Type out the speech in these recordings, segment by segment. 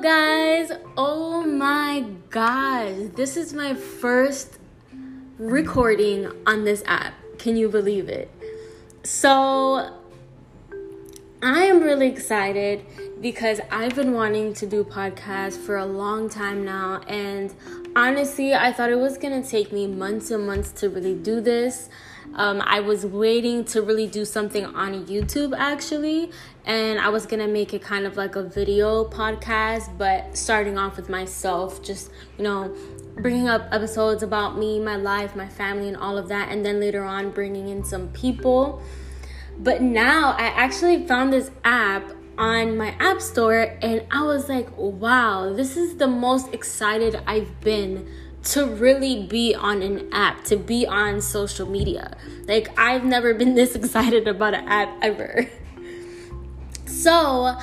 guys. Oh my gosh. This is my first recording on this app. Can you believe it? So, I am really excited because I've been wanting to do podcasts for a long time now. And honestly, I thought it was going to take me months and months to really do this. Um, I was waiting to really do something on YouTube actually, and I was gonna make it kind of like a video podcast, but starting off with myself, just you know, bringing up episodes about me, my life, my family, and all of that, and then later on bringing in some people. But now I actually found this app on my app store, and I was like, wow, this is the most excited I've been to really be on an app, to be on social media. Like, I've never been this excited about an app ever. So,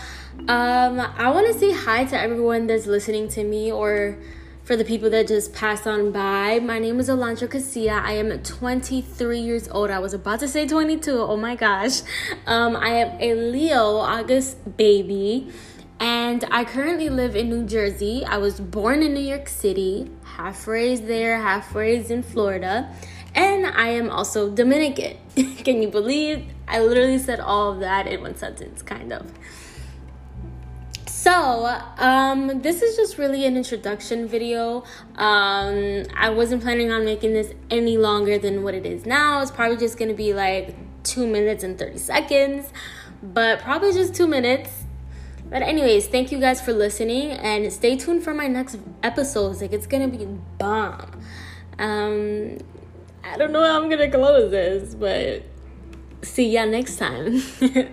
um, I want to say hi to everyone that's listening to me or for the people that just passed on by. My name is Alondra Casilla. I am 23 years old. I was about to say 22. Oh my gosh. Um, I am a Leo August baby. And I currently live in New Jersey. I was born in New York City, half raised there, half raised in Florida. And I am also Dominican. Can you believe? I literally said all of that in one sentence, kind of. So, um, this is just really an introduction video. Um, I wasn't planning on making this any longer than what it is now. It's probably just gonna be like two minutes and 30 seconds, but probably just two minutes but anyways, thank you guys for listening and stay tuned for my next episodes. Like it's gonna be bomb. Um I don't know how I'm gonna close this, but see ya next time.